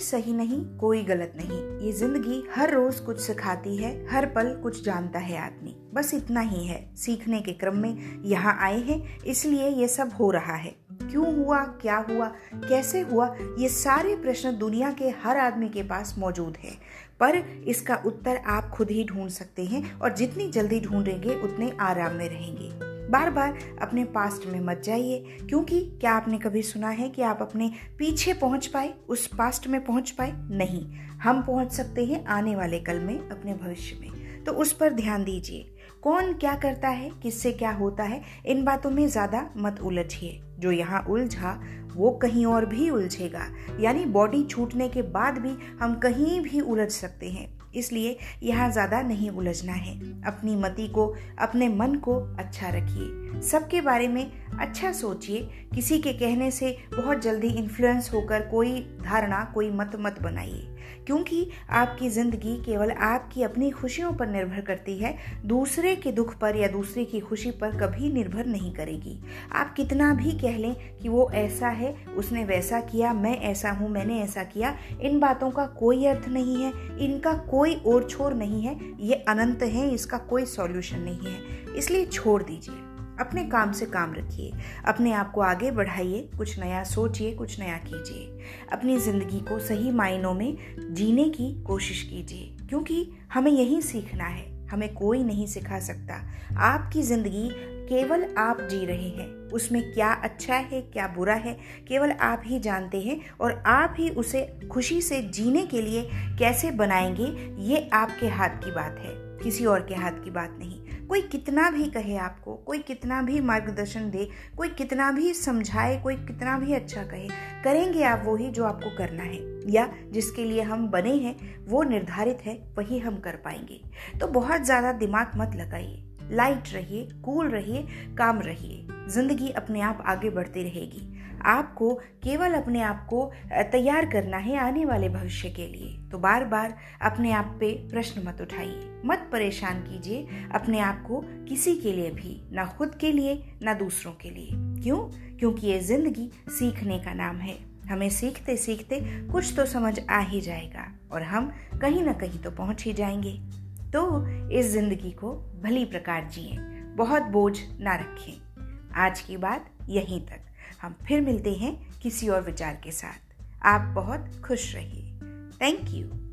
सही नहीं, कोई गलत नहीं। ये ज़िंदगी हर रोज कुछ सिखाती है, हर पल कुछ जानता है आदमी। बस इतना ही है। सीखने के क्रम में यहाँ आए हैं, इसलिए ये सब हो रहा है। क्यों हुआ, क्या हुआ, कैसे हुआ, ये सारे प्रश्न दुनिया के हर आदमी के पास मौजूद है। पर इसका उत्तर आप खुद ही ढूंढ सकते हैं और जितनी जल्दी ढूंढेंगे, उतने आराम में रहेंगे। बार बार अपने पास्ट में मत जाइए, क्योंकि क्या आपने कभी सुना है कि आप अपने पीछे पहुँच पाए, उस पास्ट में पहुँच पाए? नहीं। हम पहुँच सकते हैं आने वाले कल में अपने भविष्य में। तो उस पर ध्यान दीजिए। कौन क्या करता है, किससे क्या होता है, इन बातों में ज़्यादा मत उलझिए। जो यहाँ उलझा, वो कहीं और भी उलझेगा। यानी बॉडी छूटने के बाद भी हम कहीं भी उलझ सकते हैं। इसलिए यहाँ ज़्यादा नहीं उलझना है। अपनी मति को, अपने मन को अच्छा रखिए। सबके बारे में अच्छा सोचिए। किसी के कहने से बहुत जल्दी इन्फ्लुएंस होकर कोई धारणा, कोई मत मत बनाइए। क्योंकि आपकी ज़िंदगी केवल आपकी अपनी खुशियों पर निर्भर करती है, दूसरे के दुख पर या दूसरे की खुशी पर कभी निर्भर नहीं करेगी। आप कितना भी कह लें कि वो ऐसा है, उसने वैसा किया, मैं ऐसा हूँ, मैंने ऐसा किया, इन बातों का कोई अर्थ नहीं है, इनका कोई और छोर नहीं है, ये अनंत है, इसका कोई सॉल्यूशन नहीं है। इसलिए छोड़ दीजिए। अपने काम से काम रखिए। अपने आप को आगे बढ़ाइए, कुछ नया सोचिए, कुछ नया कीजिए। अपनी ज़िंदगी को सही मायनों में जीने की कोशिश कीजिए, क्योंकि हमें यही सीखना है। हमें कोई नहीं सिखा सकता। आपकी ज़िंदगी केवल आप जी रहे हैं। उसमें क्या अच्छा है, क्या बुरा है, केवल आप ही जानते हैं और आप ही उसे खुशी से जीने के लिए कैसे बनाएँगे, ये आपके हाथ की बात है। किसी और के हाथ की बात नहीं। कोई कितना भी कहे आपको, कोई कितना भी मार्गदर्शन दे, कोई कितना भी समझाए, कोई कितना भी अच्छा कहे, करेंगे आप वही जो आपको करना है, या जिसके लिए हम बने हैं, वो निर्धारित है, वही हम कर पाएँगे। तो बहुत ज़्यादा दिमाग मत लगाइए। लाइट रहिए, कूल रहिए, काम रहिए। ज़िंदगी अपने आप आगे बढ़ती रहेगी। आपको केवल अपने आप को तैयार करना है आने वाले भविष्य के लिए। तो बार बार अपने आप पे प्रश्न मत उठाइए। मत परेशान कीजिए अपने आप को किसी के लिए भी, ना खुद के लिए, ना दूसरों के लिए। क्यों? क्योंकि ये ज़िंदगी सीखने का नाम है। हमें सीखते सीखते कुछ तो समझ आ ही जाएगा और हम कहीं ना कहीं तो पहुँच ही जाएँगे। तो इस ज़िंदगी को भली प्रकार जिए। बहुत बोझ ना रखें। आज की बात यहीं तक। हम फिर मिलते हैं किसी और विचार के साथ। आप बहुत खुश रहिए। Thank you